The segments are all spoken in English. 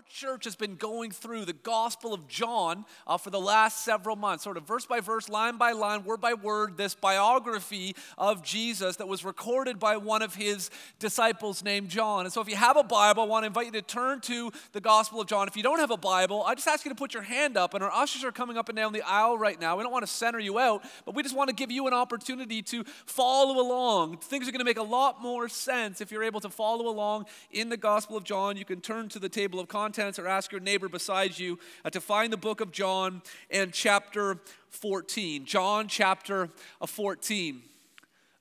our church has been going through the Gospel of John uh, for the last several months, sort of verse by verse, line by line, word by word, this biography of Jesus that was recorded by one of his disciples named John. And so, if you have a Bible, I want to invite you to turn to the Gospel of John. If you don't have a Bible, I just ask you to put your hand up, and our ushers are coming up and down the aisle right now. We don't want to center you out, but we just want to give you an opportunity to follow along. Things are going to make a lot more sense if you're able to follow along in the Gospel of John. You can turn to the table of contents or ask your neighbor beside you uh, to find the book of John and chapter 14. John chapter uh, 14.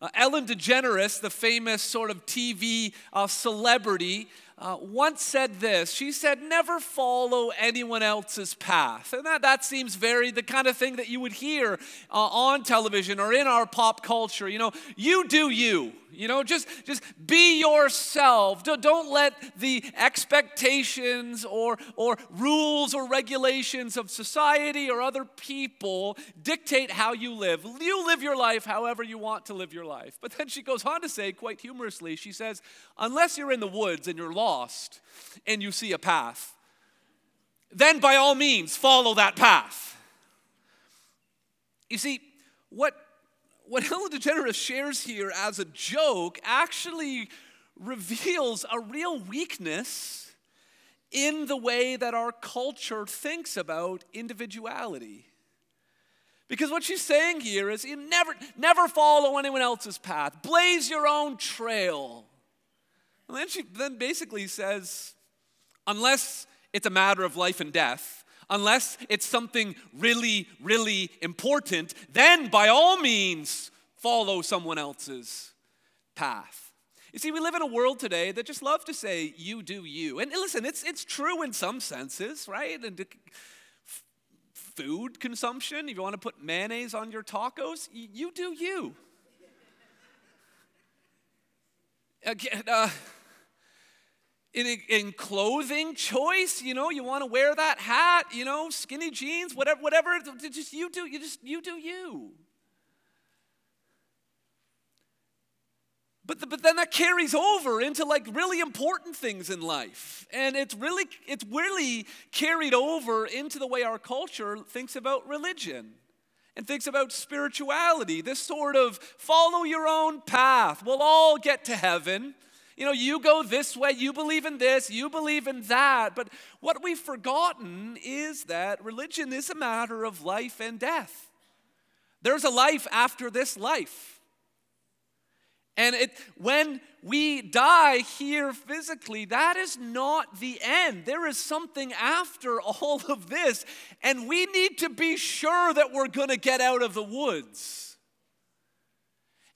Uh, Ellen DeGeneres, the famous sort of TV uh, celebrity, uh, once said this. She said, Never follow anyone else's path. And that, that seems very the kind of thing that you would hear uh, on television or in our pop culture. You know, you do you. You know, just, just be yourself. Don't let the expectations or, or rules or regulations of society or other people dictate how you live. You live your life however you want to live your life. But then she goes on to say, quite humorously, she says, unless you're in the woods and you're lost and you see a path, then by all means follow that path. You see, what what Ellen DeGeneres shares here as a joke actually reveals a real weakness in the way that our culture thinks about individuality. Because what she's saying here is you never, never follow anyone else's path, blaze your own trail. And then she then basically says, unless it's a matter of life and death, unless it's something really, really important, then by all means follow someone else's path. You see, we live in a world today that just loves to say, you do you. And listen, it's, it's true in some senses, right? And food consumption, if you want to put mayonnaise on your tacos, you do you. Again, uh, in, in clothing choice, you know, you want to wear that hat, you know, skinny jeans, whatever, whatever. Just you do, you just you do you. But, the, but then that carries over into like really important things in life. And it's really, it's really carried over into the way our culture thinks about religion and thinks about spirituality. This sort of follow your own path. We'll all get to heaven you know, you go this way, you believe in this, you believe in that. But what we've forgotten is that religion is a matter of life and death. There's a life after this life. And it, when we die here physically, that is not the end. There is something after all of this, and we need to be sure that we're going to get out of the woods.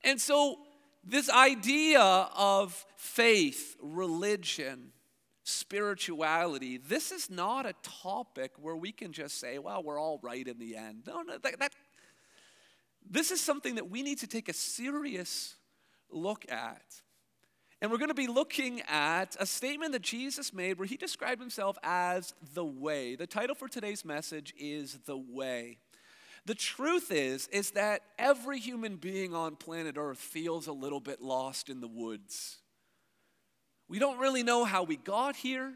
And so, this idea of faith, religion, spirituality, this is not a topic where we can just say, well, we're all right in the end. No, no, that, that this is something that we need to take a serious look at. And we're going to be looking at a statement that Jesus made where he described himself as the way. The title for today's message is The Way. The truth is is that every human being on planet Earth feels a little bit lost in the woods. We don't really know how we got here.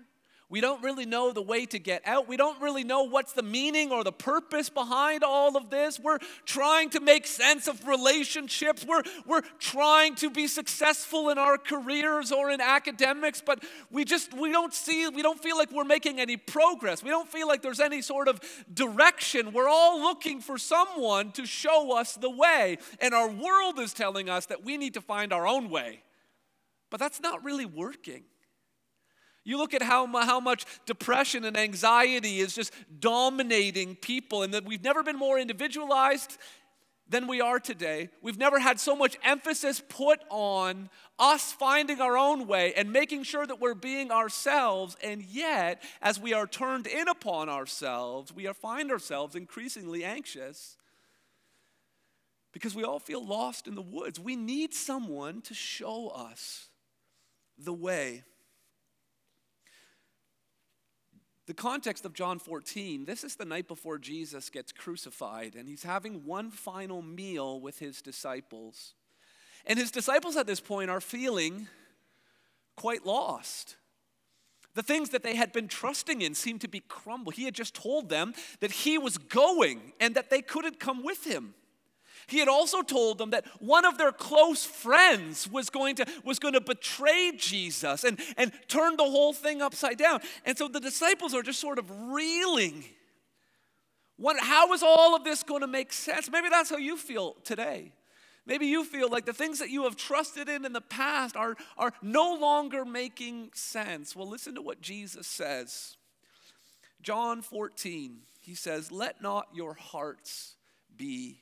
We don't really know the way to get out. We don't really know what's the meaning or the purpose behind all of this. We're trying to make sense of relationships. We're, we're trying to be successful in our careers or in academics, but we just we don't see, we don't feel like we're making any progress. We don't feel like there's any sort of direction. We're all looking for someone to show us the way. And our world is telling us that we need to find our own way. But that's not really working. You look at how, how much depression and anxiety is just dominating people, and that we've never been more individualized than we are today. We've never had so much emphasis put on us finding our own way and making sure that we're being ourselves. And yet, as we are turned in upon ourselves, we find ourselves increasingly anxious because we all feel lost in the woods. We need someone to show us the way. The context of John 14, this is the night before Jesus gets crucified, and he's having one final meal with his disciples. And his disciples at this point are feeling quite lost. The things that they had been trusting in seemed to be crumbled. He had just told them that he was going and that they couldn't come with him. He had also told them that one of their close friends was going to, was going to betray Jesus and, and turn the whole thing upside down. And so the disciples are just sort of reeling. What, how is all of this going to make sense? Maybe that's how you feel today. Maybe you feel like the things that you have trusted in in the past are, are no longer making sense. Well, listen to what Jesus says. John 14, he says, Let not your hearts be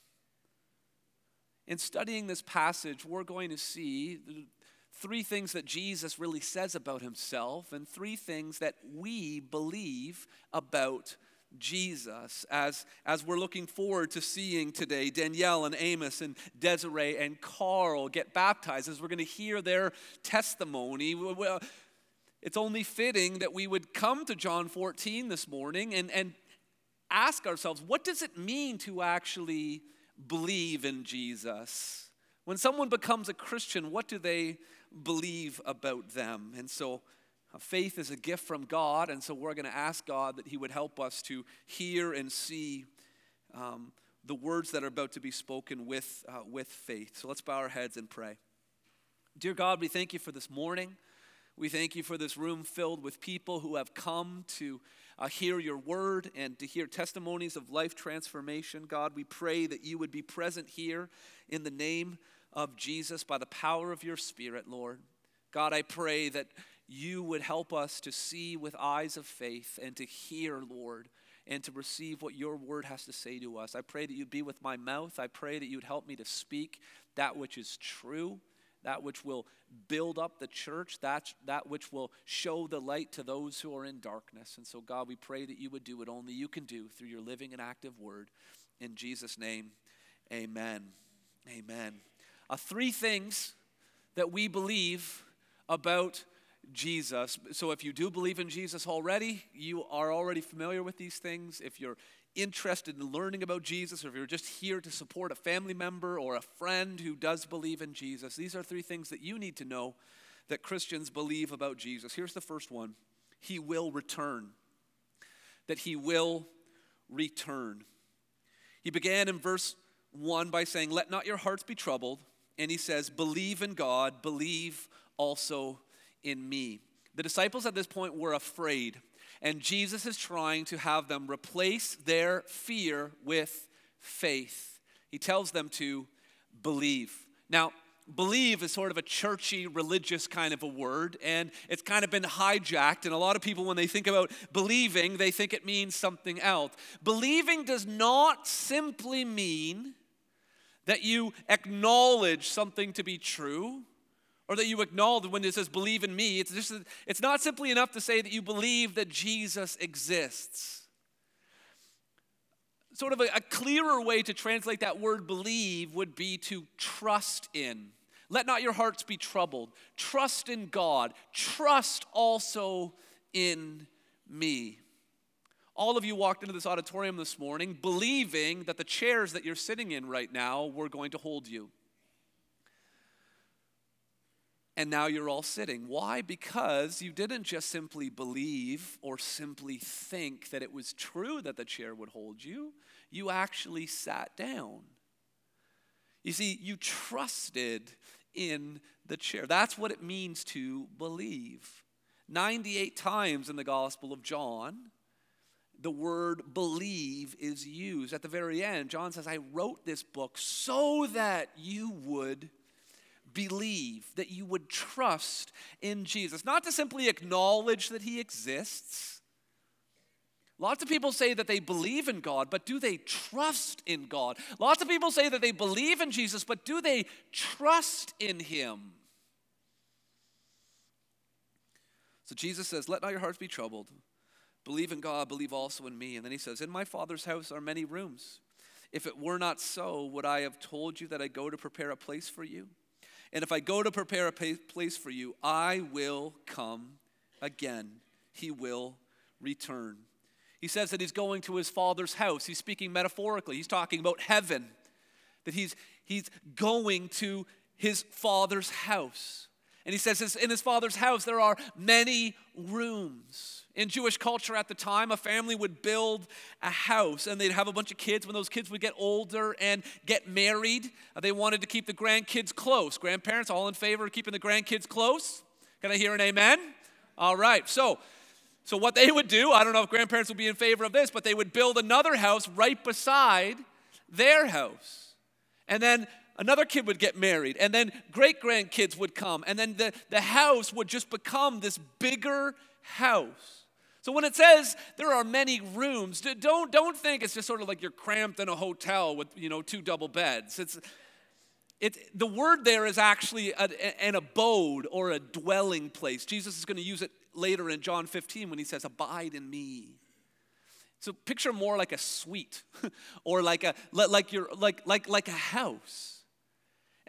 In studying this passage, we're going to see three things that Jesus really says about himself and three things that we believe about Jesus as, as we're looking forward to seeing today Danielle and Amos and Desiree and Carl get baptized, as we're going to hear their testimony. It's only fitting that we would come to John 14 this morning and, and ask ourselves what does it mean to actually believe in Jesus. When someone becomes a Christian, what do they believe about them? And so, uh, faith is a gift from God, and so we're going to ask God that He would help us to hear and see um, the words that are about to be spoken with, uh, with faith. So let's bow our heads and pray. Dear God, we thank you for this morning. We thank you for this room filled with people who have come to uh, hear your word and to hear testimonies of life transformation. God, we pray that you would be present here in the name of Jesus by the power of your Spirit, Lord. God, I pray that you would help us to see with eyes of faith and to hear, Lord, and to receive what your word has to say to us. I pray that you'd be with my mouth. I pray that you'd help me to speak that which is true that which will build up the church, that, that which will show the light to those who are in darkness. And so, God, we pray that you would do what only you can do through your living and active word. In Jesus' name, amen. Amen. Uh, three things that we believe about Jesus. So, if you do believe in Jesus already, you are already familiar with these things. If you're interested in learning about Jesus, or if you're just here to support a family member or a friend who does believe in Jesus, these are three things that you need to know that Christians believe about Jesus. Here's the first one He will return. That He will return. He began in verse 1 by saying, Let not your hearts be troubled. And He says, Believe in God, believe also in me. The disciples at this point were afraid and Jesus is trying to have them replace their fear with faith. He tells them to believe. Now, believe is sort of a churchy, religious kind of a word, and it's kind of been hijacked. And a lot of people, when they think about believing, they think it means something else. Believing does not simply mean that you acknowledge something to be true or that you acknowledge when it says believe in me. It's just it's not simply enough to say that you believe that jesus exists. Sort of a, a clearer way to translate that word believe would be to trust in. Let not your hearts be troubled. Trust in god. Trust also in me. All of you walked into this auditorium this morning believing that the chairs that you're sitting in right now were going to hold you. And now you're all sitting. Why? Because you didn't just simply believe or simply think that it was true that the chair would hold you, you actually sat down. You see, you trusted in the chair. That's what it means to believe. 98 times in the Gospel of John, the word believe is used. At the very end, John says, I wrote this book so that you would believe, that you would trust in Jesus. Not to simply acknowledge that he exists. Lots of people say that they believe in God, but do they trust in God? Lots of people say that they believe in Jesus, but do they trust in him? So Jesus says, Let not your hearts be troubled. Believe in God, believe also in me. And then he says, In my Father's house are many rooms. If it were not so, would I have told you that I go to prepare a place for you? And if I go to prepare a place for you, I will come again. He will return. He says that he's going to his father's house. He's speaking metaphorically. He's talking about heaven, that he's, he's going to his father's house. And he says, in his father's house, there are many rooms. In Jewish culture at the time, a family would build a house and they'd have a bunch of kids. When those kids would get older and get married, they wanted to keep the grandkids close. Grandparents, all in favor of keeping the grandkids close? Can I hear an amen? All right. So, so what they would do, I don't know if grandparents would be in favor of this, but they would build another house right beside their house. And then another kid would get married, and then great grandkids would come, and then the, the house would just become this bigger house. So when it says there are many rooms, don't, don't think it's just sort of like you're cramped in a hotel with you know two double beds. It's, it, the word there is actually a, an abode or a dwelling place. Jesus is going to use it later in John 15 when he says, Abide in me. So picture more like a suite or like a like your like like like a house.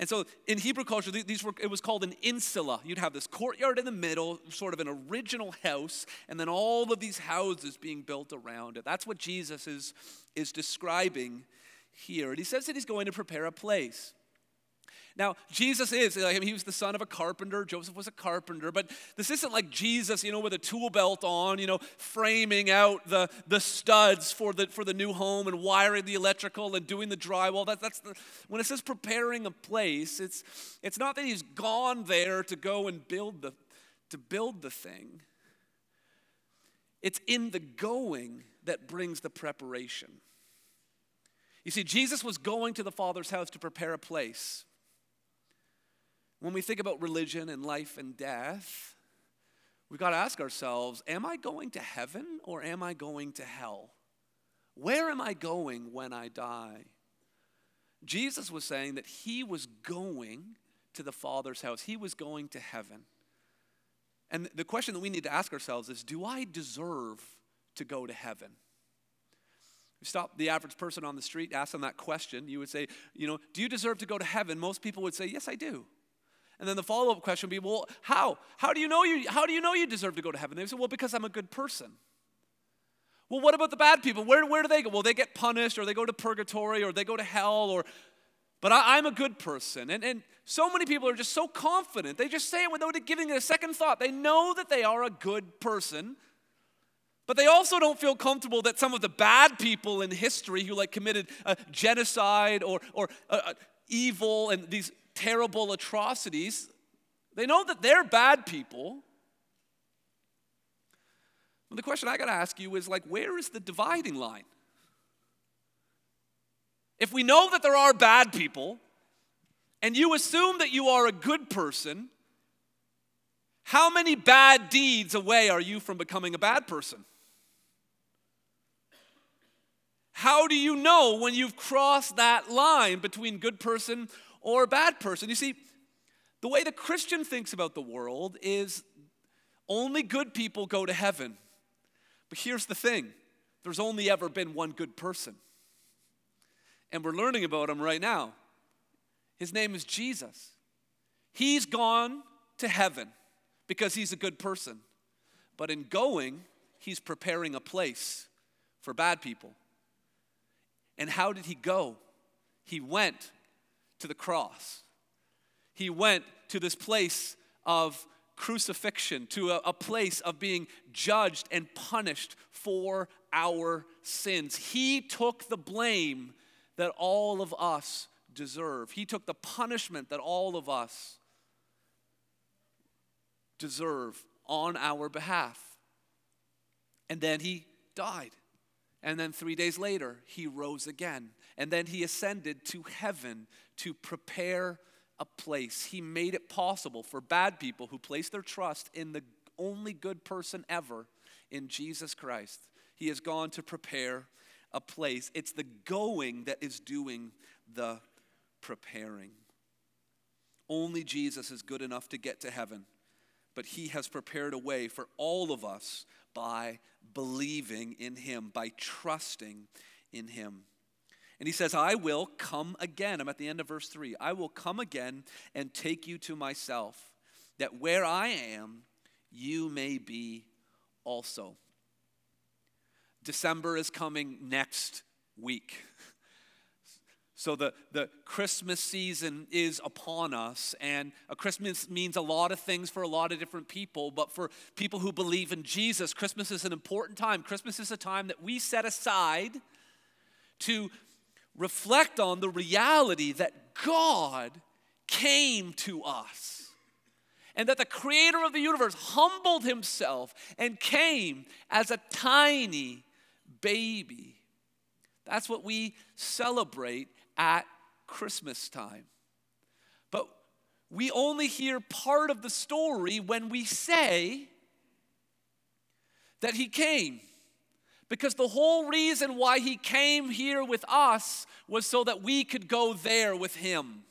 And so in Hebrew culture, these were, it was called an insula. You'd have this courtyard in the middle, sort of an original house, and then all of these houses being built around it. That's what Jesus is, is describing here. And he says that he's going to prepare a place. Now, Jesus is, I mean, he was the son of a carpenter. Joseph was a carpenter, but this isn't like Jesus, you know, with a tool belt on, you know, framing out the, the studs for the, for the new home and wiring the electrical and doing the drywall. That, that's the, when it says preparing a place, it's, it's not that he's gone there to go and build the, to build the thing. It's in the going that brings the preparation. You see, Jesus was going to the Father's house to prepare a place. When we think about religion and life and death, we've got to ask ourselves Am I going to heaven or am I going to hell? Where am I going when I die? Jesus was saying that he was going to the Father's house, he was going to heaven. And the question that we need to ask ourselves is Do I deserve to go to heaven? Stop the average person on the street, ask them that question, you would say, You know, do you deserve to go to heaven? Most people would say, Yes, I do. And then the follow-up question would be, well, how? How do you know you how do you know you deserve to go to heaven? They say, well, because I'm a good person. Well, what about the bad people? Where, where do they go? Well, they get punished or they go to purgatory or they go to hell or but I, am a good person. And, and so many people are just so confident. They just say it without giving it a second thought. They know that they are a good person, but they also don't feel comfortable that some of the bad people in history who like committed a genocide or, or uh, uh evil and these terrible atrocities. They know that they're bad people. Well, the question I got to ask you is like, where is the dividing line? If we know that there are bad people, and you assume that you are a good person, how many bad deeds away are you from becoming a bad person? How do you know when you've crossed that line between good person or a bad person. You see, the way the Christian thinks about the world is only good people go to heaven. But here's the thing there's only ever been one good person. And we're learning about him right now. His name is Jesus. He's gone to heaven because he's a good person. But in going, he's preparing a place for bad people. And how did he go? He went to the cross. He went to this place of crucifixion, to a, a, place of being judged and punished for our sins. He took the blame that all of us deserve. He took the punishment that all of us deserve on our behalf. And then he died. And then three days later, he rose again. And then he ascended to heaven to prepare a place. He made it possible for bad people who place their trust in the only good person ever, in Jesus Christ. He has gone to prepare a place. It's the going that is doing the preparing. Only Jesus is good enough to get to heaven, but he has prepared a way for all of us by believing in him, by trusting in him. And he says, I will come again. I'm at the end of verse 3. I will come again and take you to myself, that where I am, you may be also. December is coming next week. So the, the Christmas season is upon us, and a Christmas means a lot of things for a lot of different people, but for people who believe in Jesus, Christmas is an important time. Christmas is a time that we set aside to reflect on the reality that God came to us and that the creator of the universe humbled himself and came as a tiny baby. That's what we celebrate at Christmas time. But we only hear part of the story when we say that he came. Because the whole reason why he came here with us was so that we could go there with him.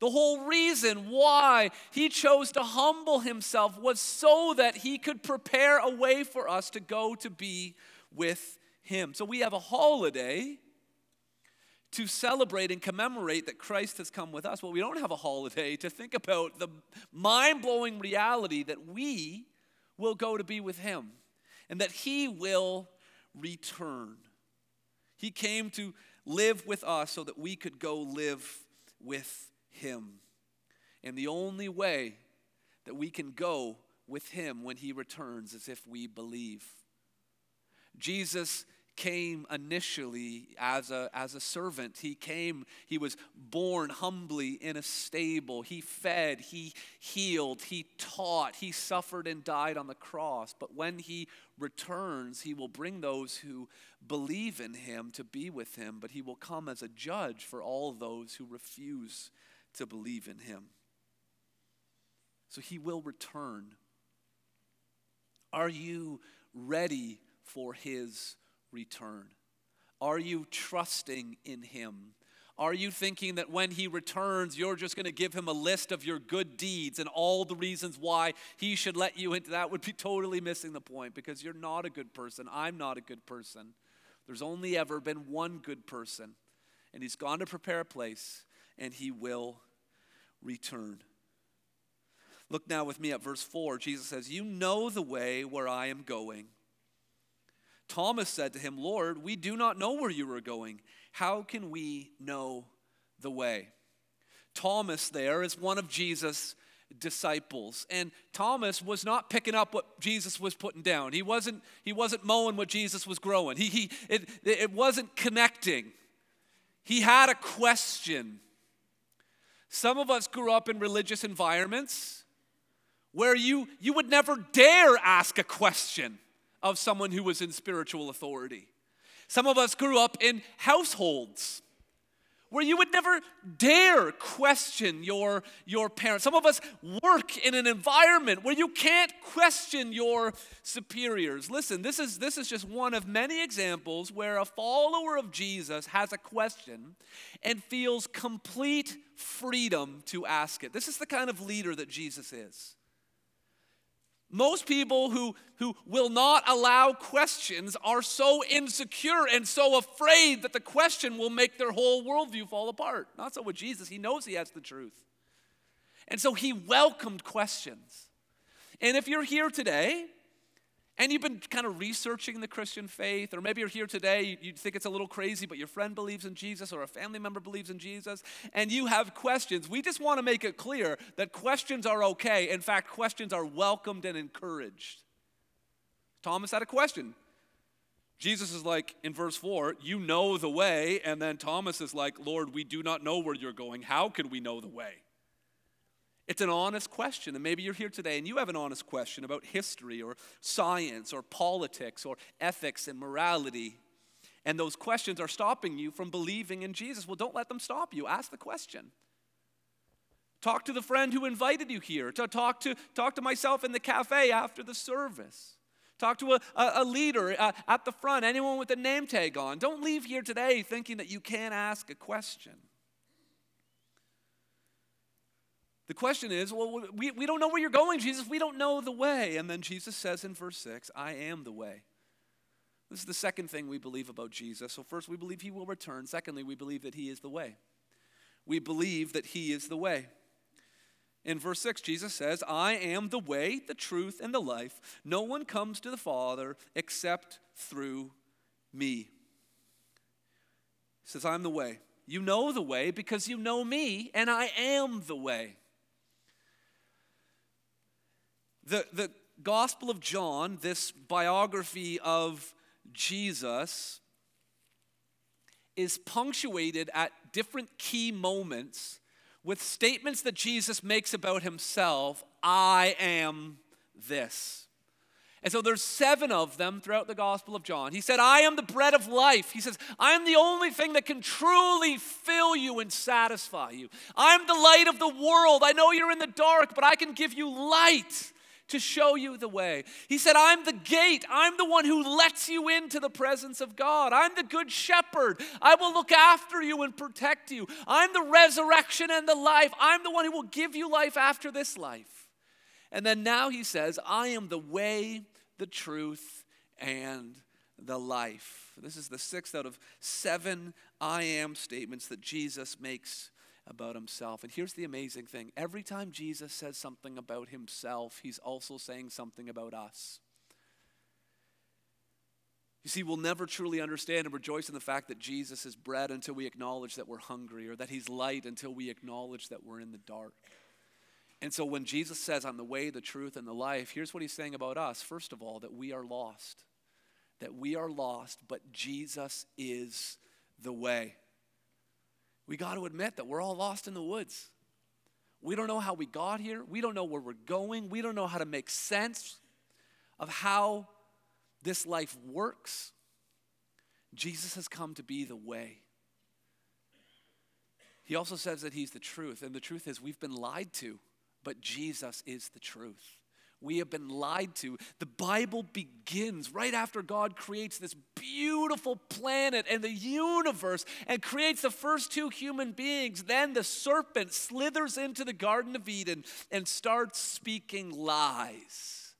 The whole reason why he chose to humble himself was so that he could prepare a way for us to go to be with him. So we have a holiday to celebrate and commemorate that Christ has come with us. Well, we don't have a holiday to think about the mind blowing reality that we will go to be with him and that he will return. He came to live with us so that we could go live with him. And the only way that we can go with him when he returns is if we believe. Jesus came initially as a, as a servant. He came, he was born humbly in a stable. He fed, he healed, he taught, he suffered and died on the cross. But when he returns, he will bring those who believe in him to be with him, but he will come as a judge for all those who refuse to believe in him. So he will return. Are you ready for his return? Are you trusting in him? Are you thinking that when he returns, you're just going to give him a list of your good deeds and all the reasons why he should let you into that would be totally missing the point because you're not a good person. I'm not a good person. There's only ever been one good person, and he's gone to prepare a place, and he will return. Look now with me at verse 4. Jesus says, You know the way where I am going. Thomas said to him, Lord, we do not know where you are going. How can we know the way? Thomas, there, is one of Jesus' disciples. And Thomas was not picking up what Jesus was putting down. He wasn't, he wasn't mowing what Jesus was growing. He, he, it, it wasn't connecting. He had a question. Some of us grew up in religious environments where you, you would never dare ask a question of someone who was in spiritual authority. Some of us grew up in households where you would never dare question your, your parents. Some of us work in an environment where you can't question your superiors. Listen, this is, this is just one of many examples where a follower of Jesus has a question and feels complete freedom to ask it. This is the kind of leader that Jesus is. Most people who, who will not allow questions are so insecure and so afraid that the question will make their whole worldview fall apart. Not so with Jesus, he knows he has the truth. And so he welcomed questions. And if you're here today and you've been kind of researching the Christian faith, or maybe you're here today, you think it's a little crazy, but your friend believes in Jesus or a family member believes in Jesus, and you have questions, we just want to make it clear that questions are okay. In fact, questions are welcomed and encouraged. Thomas had a question. Jesus is like, in verse 4, you know the way. And then Thomas is like, Lord, we do not know where you're going. How can we know the way? It's an honest question. And maybe you're here today and you have an honest question about history or science or politics or ethics and morality. And those questions are stopping you from believing in Jesus. Well, don't let them stop you. Ask the question. Talk to the friend who invited you here. Talk to talk to myself in the cafe after the service. Talk to a, a, leader uh, at the front, anyone with a name tag on. Don't leave here today thinking that you can't ask a question. The question is, well, we, we don't know where you're going, Jesus. We don't know the way. And then Jesus says in verse 6, I am the way. This is the second thing we believe about Jesus. So, first, we believe he will return. Secondly, we believe that he is the way. We believe that he is the way. In verse 6, Jesus says, I am the way, the truth, and the life. No one comes to the Father except through me. He says, I'm the way. You know the way because you know me, and I am the way. The, the Gospel of John, this biography of Jesus, is punctuated at different key moments with statements that Jesus makes about himself I am this. And so there's seven of them throughout the Gospel of John. He said, I am the bread of life. He says, I am the only thing that can truly fill you and satisfy you. I'm the light of the world. I know you're in the dark, but I can give you light to show you the way. He said, I'm the gate. I'm the one who lets you into the presence of God. I'm the good shepherd. I will look after you and protect you. I'm the resurrection and the life. I'm the one who will give you life after this life. And then now he says, I am the way, the truth, and the life. This is the sixth out of seven I am statements that Jesus makes about himself. And here's the amazing thing every time Jesus says something about himself, he's also saying something about us. You see, we'll never truly understand and rejoice in the fact that Jesus is bread until we acknowledge that we're hungry, or that he's light until we acknowledge that we're in the dark. And so when Jesus says, I'm the way, the truth, and the life, here's what he's saying about us. First of all, that we are lost. That we are lost, but Jesus is the way we got to admit that we're all lost in the woods. We don't know how we got here. We don't know where we're going. We don't know how to make sense of how this life works. Jesus has come to be the way. He also says that he's the truth. And the truth is, we've been lied to, but Jesus is the truth we have been lied to. The Bible begins right after God creates this beautiful planet and the universe and creates the first two human beings. Then the serpent slithers into the Garden of Eden and starts speaking lies.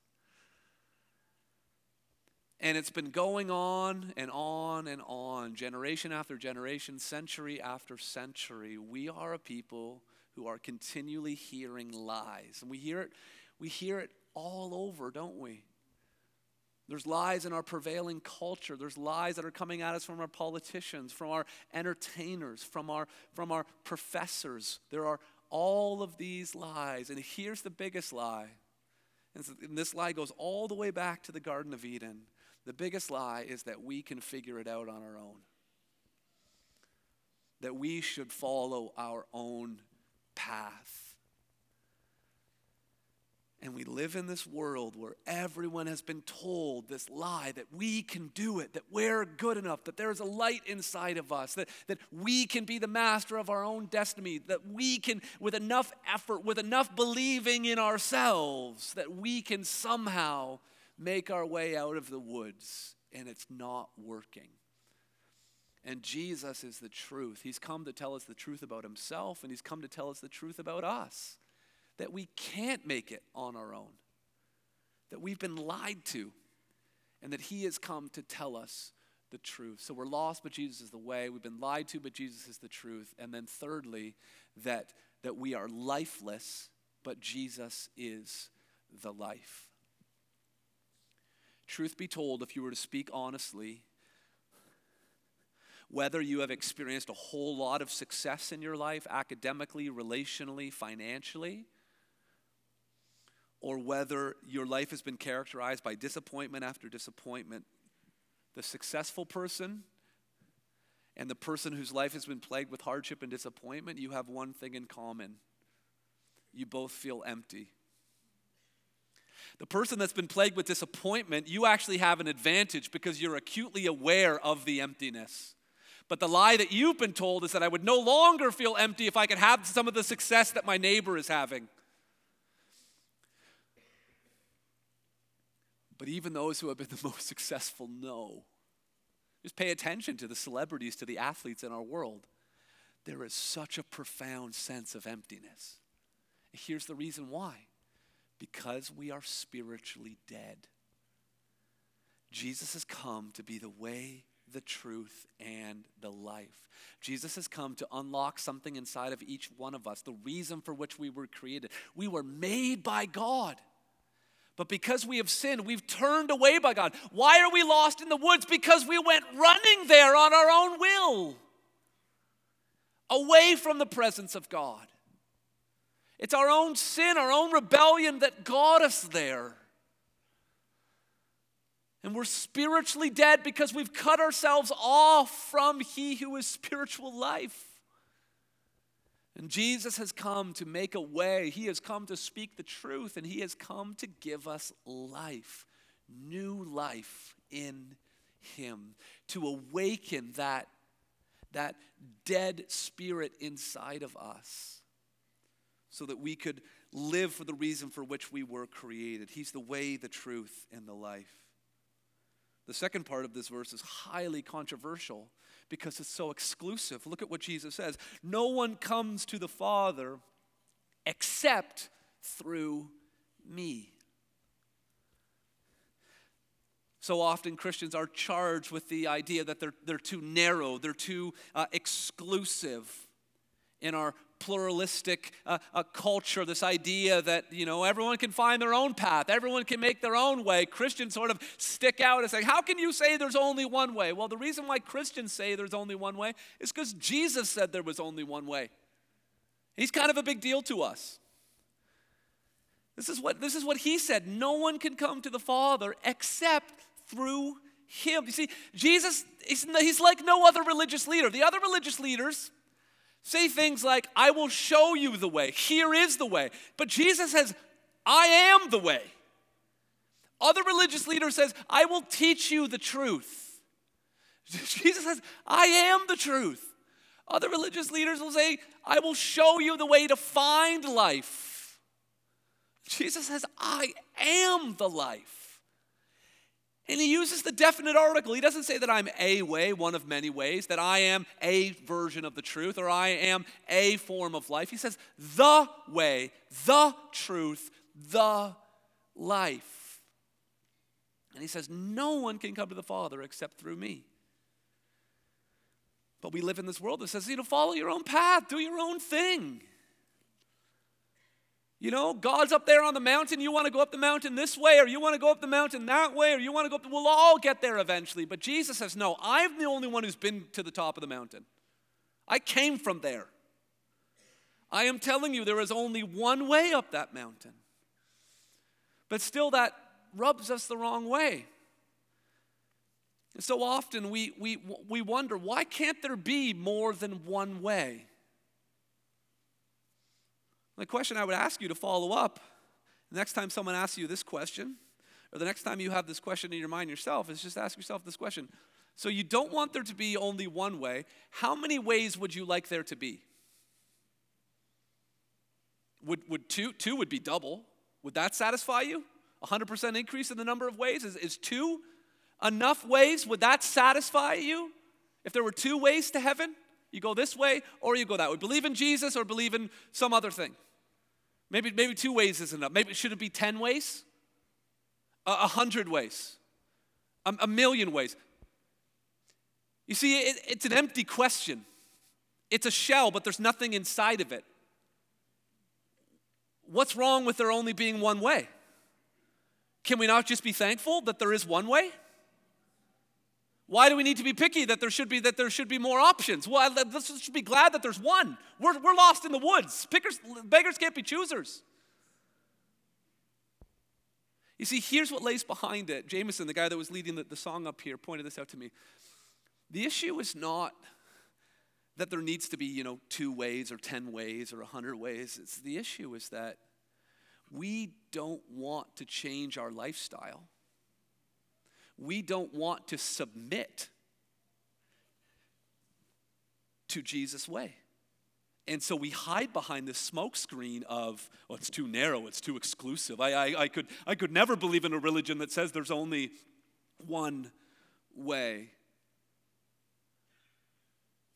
And it's been going on and on and on, generation after generation, century after century. We are a people who are continually hearing lies. And we hear it, we hear it all over, don't we? There's lies in our prevailing culture. There's lies that are coming at us from our politicians, from our entertainers, from our, from our professors. There are all of these lies. And here's the biggest lie. And this lie goes all the way back to the Garden of Eden. The biggest lie is that we can figure it out on our own, that we should follow our own path. And we live in this world where everyone has been told this lie that we can do it, that we're good enough, that there's a light inside of us, that, that we can be the master of our own destiny, that we can, with enough effort, with enough believing in ourselves, that we can somehow make our way out of the woods. And it's not working. And Jesus is the truth. He's come to tell us the truth about himself, and he's come to tell us the truth about us that we can't make it on our own, that we've been lied to, and that He has come to tell us the truth. So we're lost, but Jesus is the way. We've been lied to, but Jesus is the truth. And then thirdly, that, that we are lifeless, but Jesus is the life. Truth be told, if you were to speak honestly, whether you have experienced a whole lot of success in your life, academically, relationally, financially, or whether your life has been characterized by disappointment after disappointment, the successful person and the person whose life has been plagued with hardship and disappointment, you have one thing in common. You both feel empty. The person that's been plagued with disappointment, you actually have an advantage because you're acutely aware of the emptiness. But the lie that you've been told is that I would no longer feel empty if I could have some of the success that my neighbor is having. But even those who have been the most successful know. Just pay attention to the celebrities, to the athletes in our world. There is such a profound sense of emptiness. Here's the reason why because we are spiritually dead. Jesus has come to be the way, the truth, and the life. Jesus has come to unlock something inside of each one of us, the reason for which we were created. We were made by God. But because we have sinned, we've turned away by God. Why are we lost in the woods? Because we went running there on our own will, away from the presence of God. It's our own sin, our own rebellion that got us there. And we're spiritually dead because we've cut ourselves off from He who is spiritual life. And Jesus has come to make a way. He has come to speak the truth, and He has come to give us life, new life in Him, to awaken that, that dead spirit inside of us so that we could live for the reason for which we were created. He's the way, the truth, and the life. The second part of this verse is highly controversial because it's so exclusive. Look at what Jesus says No one comes to the Father except through me. So often Christians are charged with the idea that they're, they're too narrow, they're too uh, exclusive in our pluralistic uh, uh, culture, this idea that, you know, everyone can find their own path, everyone can make their own way. Christians sort of stick out and say, How can you say there's only one way? Well, the reason why Christians say there's only one way is because Jesus said there was only one way. He's kind of a big deal to us. This is what, this is what he said. No one can come to the Father except through him. You see, Jesus, he's, he's like no other religious leader. The other religious leaders, Say things like, I will show you the way. Here is the way. But Jesus says, I am the way. Other religious leaders says, I will teach you the truth. Jesus says, I am the truth. Other religious leaders will say, I will show you the way to find life. Jesus says, I am the life. And he uses the definite article. He doesn't say that I'm a way, one of many ways, that I am a version of the truth, or I am a form of life. He says the way, the truth, the life. And he says, No one can come to the Father except through me. But we live in this world that says, you know, follow your own path, do your own thing. You know, God's up there on the mountain. You want to go up the mountain this way, or you want to go up the mountain that way, or you want to go up. The, we'll all get there eventually. But Jesus says, No, I'm the only one who's been to the top of the mountain. I came from there. I am telling you, there is only one way up that mountain. But still, that rubs us the wrong way. And so often we, we, we wonder why can't there be more than one way? The question I would ask you to follow up next time someone asks you this question, or the next time you have this question in your mind yourself, is just ask yourself this question. So you don't want there to be only one way. How many ways would you like there to be? Would, would two, two would be double. Would that satisfy you? 100% increase in the number of ways? Is, is two enough ways? Would that satisfy you? If there were two ways to heaven, you go this way or you go that way. Believe in Jesus or believe in some other thing. Maybe, maybe two ways is enough. Maybe it should it be 10 ways? A, a hundred ways? A, a, million ways? You see, it, it's an empty question. It's a shell, but there's nothing inside of it. What's wrong with there only being one way? Can we not just be thankful that there is one way? Why do we need to be picky that there should be that there should be more options? Well, let's just be glad that there's one. We're, we're lost in the woods. Pickers, beggars can't be choosers. You see, here's what lays behind it. Jameson, the guy that was leading the, the song up here, pointed this out to me. The issue is not that there needs to be, you know, two ways or 10 ways or a 100 ways. It's the issue is that we don't want to change our lifestyle. We don't want to submit to Jesus' way. And so we hide behind this smokescreen of, oh, it's too narrow, it's too exclusive. I, I, I, could, I could never believe in a religion that says there's only one way.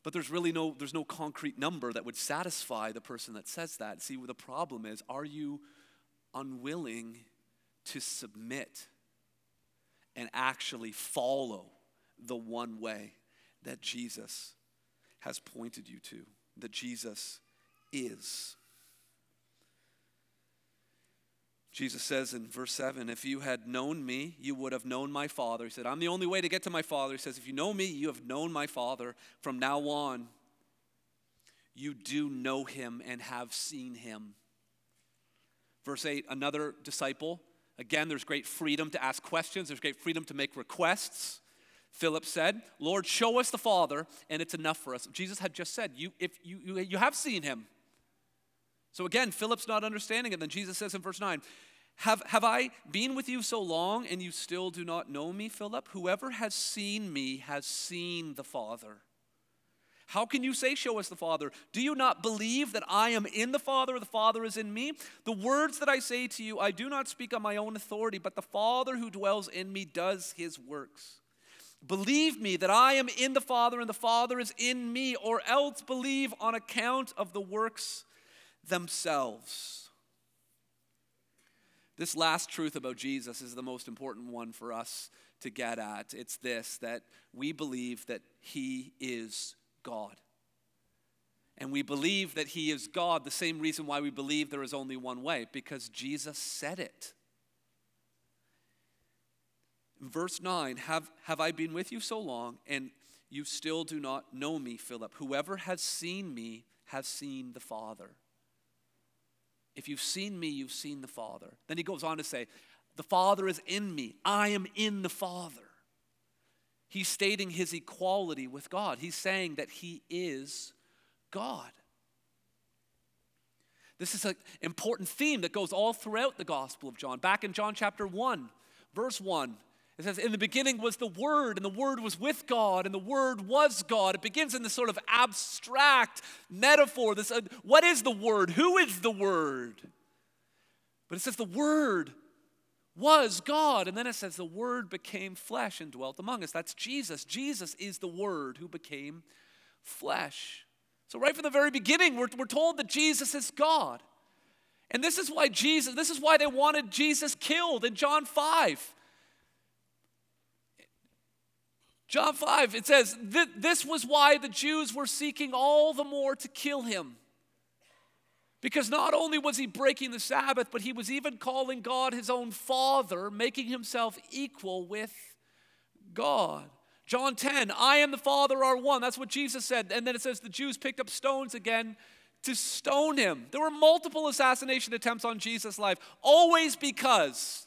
But there's really no, there's no concrete number that would satisfy the person that says that. See, the problem is, are you unwilling to submit and actually follow the one way that Jesus has pointed you to, that Jesus is? Jesus says in verse 7 If you had known me, you would have known my Father. He said, I'm the only way to get to my Father. He says, If you know me, you have known my Father. From now on, you do know him and have seen him. Verse 8 Another disciple. Again, there's great freedom to ask questions, there's great freedom to make requests. Philip said, Lord, show us the Father, and it's enough for us. Jesus had just said, You, if you, you, you have seen him, so again, Philip's not understanding it. Then Jesus says in verse 9, have, have I been with you so long and you still do not know me, Philip? Whoever has seen me has seen the Father. How can you say, Show us the Father? Do you not believe that I am in the Father, or the Father is in me? The words that I say to you, I do not speak on my own authority, but the Father who dwells in me does his works. Believe me that I am in the Father and the Father is in me, or else believe on account of the works themselves. This last truth about Jesus is the most important one for us to get at. It's this that we believe that He is God. And we believe that He is God, the same reason why we believe there is only one way, because Jesus said it. verse 9 have, have I been with you so long, and you still do not know me, Philip? Whoever has seen me has seen the Father. If you've seen me, you've seen the Father. Then he goes on to say, The Father is in me, I am in the Father. He's stating his equality with God. He's saying that he is God. This is an important theme that goes all throughout the Gospel of John. Back in John chapter 1, verse 1, it says, In the beginning was the Word, and the Word was with God, and the Word was God. It begins in this sort of abstract metaphor. This, uh, what is the Word? Who is the Word? But it says the Word was God. And then it says the Word became flesh and dwelt among us. That's Jesus. Jesus is the Word who became flesh. So, right from the very beginning, we're, we're told that Jesus is God. And this is why Jesus, this is why they wanted Jesus killed in John 5. John 5, it says, This was why the Jews were seeking all the more to kill him. Because not only was he breaking the Sabbath, but he was even calling God his own Father, making himself equal with God. John 10, I and the Father are one. That's what Jesus said. And then it says the Jews picked up stones again to stone him. There were multiple assassination attempts on Jesus' life, always because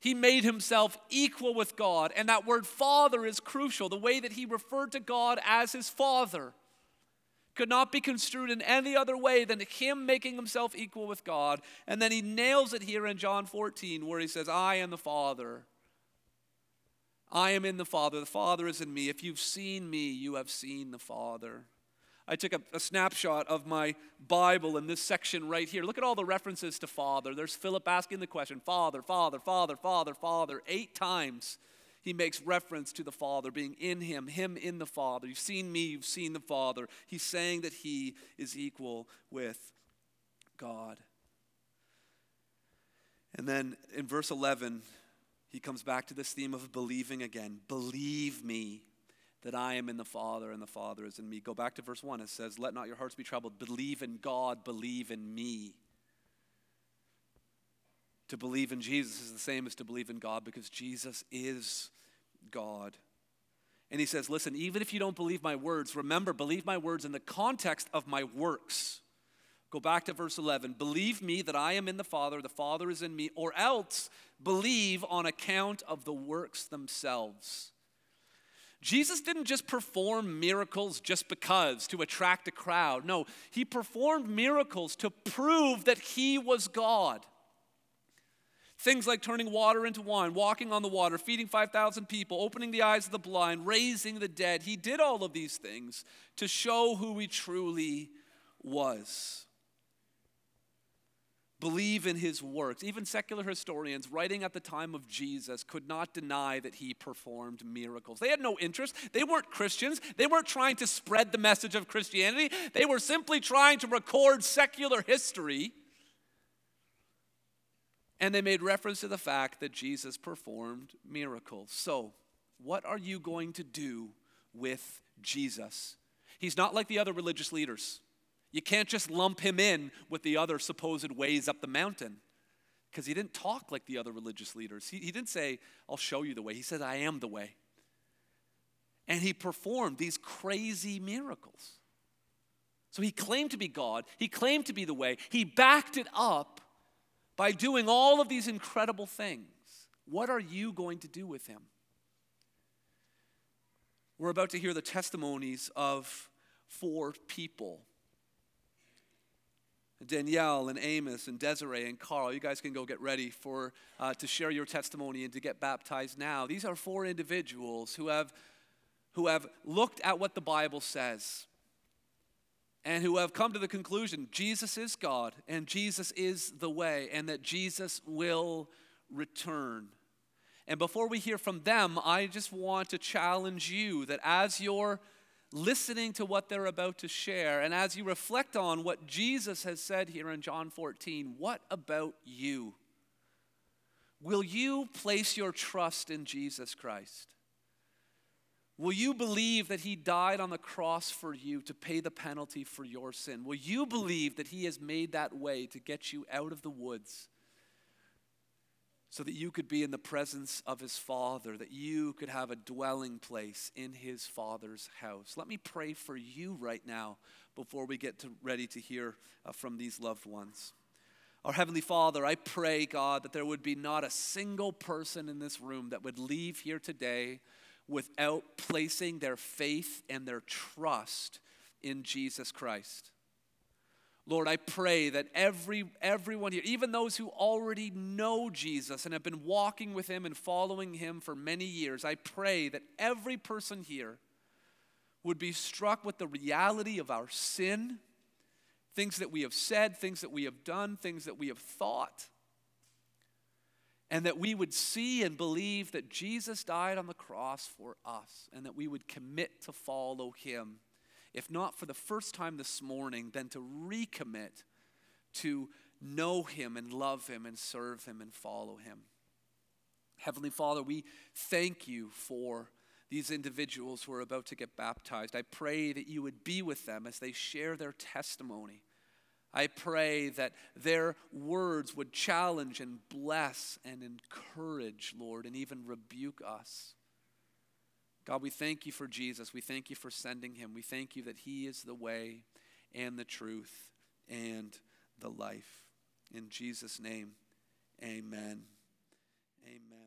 he made himself equal with God. And that word father is crucial. The way that he referred to God as his father could not be construed in any other way than him making himself equal with God. And then he nails it here in John 14, where he says, I am the Father. I am in the Father. The Father is in me. If you've seen me, you have seen the Father. I took a, a, snapshot of my Bible in this section right here. Look at all the references to Father. There's Philip asking the question Father, Father, Father, Father, Father. Eight times he makes reference to the Father being in him, him in the Father. You've seen me, you've seen the Father. He's saying that he is equal with God. And then in verse 11, he comes back to this theme of believing again. Believe me that I am in the Father and the Father is in me. Go back to verse 1. It says, Let not your hearts be troubled. Believe in God, believe in me. To believe in Jesus is the same as to believe in God because Jesus is God. And he says, Listen, even if you don't believe my words, remember, believe my words in the context of my works. Go back to verse 11. Believe me that I am in the Father, the Father is in me, or else believe on account of the works themselves. Jesus didn't just perform miracles just because to attract a crowd. No, he performed miracles to prove that he was God. Things like turning water into wine, walking on the water, feeding 5,000 people, opening the eyes of the blind, raising the dead. He did all of these things to show who he truly was. Believe in his works. Even secular historians writing at the time of Jesus could not deny that he performed miracles. They had no interest. They weren't Christians. They weren't trying to spread the message of Christianity. They were simply trying to record secular history and they made reference to the fact that Jesus performed miracles. So, what are you going to do with Jesus? He's not like the other religious leaders. You can't just lump him in with the other supposed ways up the mountain because he didn't talk like the other religious leaders. He, he didn't say, I'll show you the way. He said, I am the way. And he performed these crazy miracles. So he claimed to be God, he claimed to be the way, he backed it up by doing all of these incredible things, what are you going to do with him? We're about to hear the testimonies of four people Danielle and Amos and Desiree and Carl. You guys can go get ready for uh, to share your testimony and to get baptized now. These are four individuals who have who have looked at what the Bible says and who have come to the conclusion Jesus is God and Jesus is the way and that Jesus will return. And before we hear from them, I just want to challenge you that as you're listening to what they're about to share and as you reflect on what Jesus has said here in John 14, what about you? Will you place your trust in Jesus Christ? Will you believe that He died on the cross for you to pay the penalty for your sin? Will you believe that He has made that way to get you out of the woods so that you could be in the presence of His Father, that you could have a dwelling place in His Father's house? Let me pray for you right now before we get to, ready to hear uh, from these loved ones. Our Heavenly Father, I pray, God, that there would be not a single person in this room that would leave here today without placing their faith and their trust in Jesus Christ. Lord, I pray that every everyone here, even those who already know Jesus and have been walking with him and following him for many years, I pray that every person here would be struck with the reality of our sin, things that we have said, things that we have done, things that we have thought and that we would see and believe that Jesus died on the cross for us, and that we would commit to follow him. If not for the first time this morning, then to recommit to know him and love him and serve him and follow him. Heavenly Father, we thank you for these individuals who are about to get baptized. I pray that you would be with them as they share their testimony I pray that their words would challenge and bless and encourage, Lord, and even rebuke us. God, we thank you for Jesus. We thank you for sending him. We thank you that he is the way and the truth and the life. In Jesus' name, amen. Amen.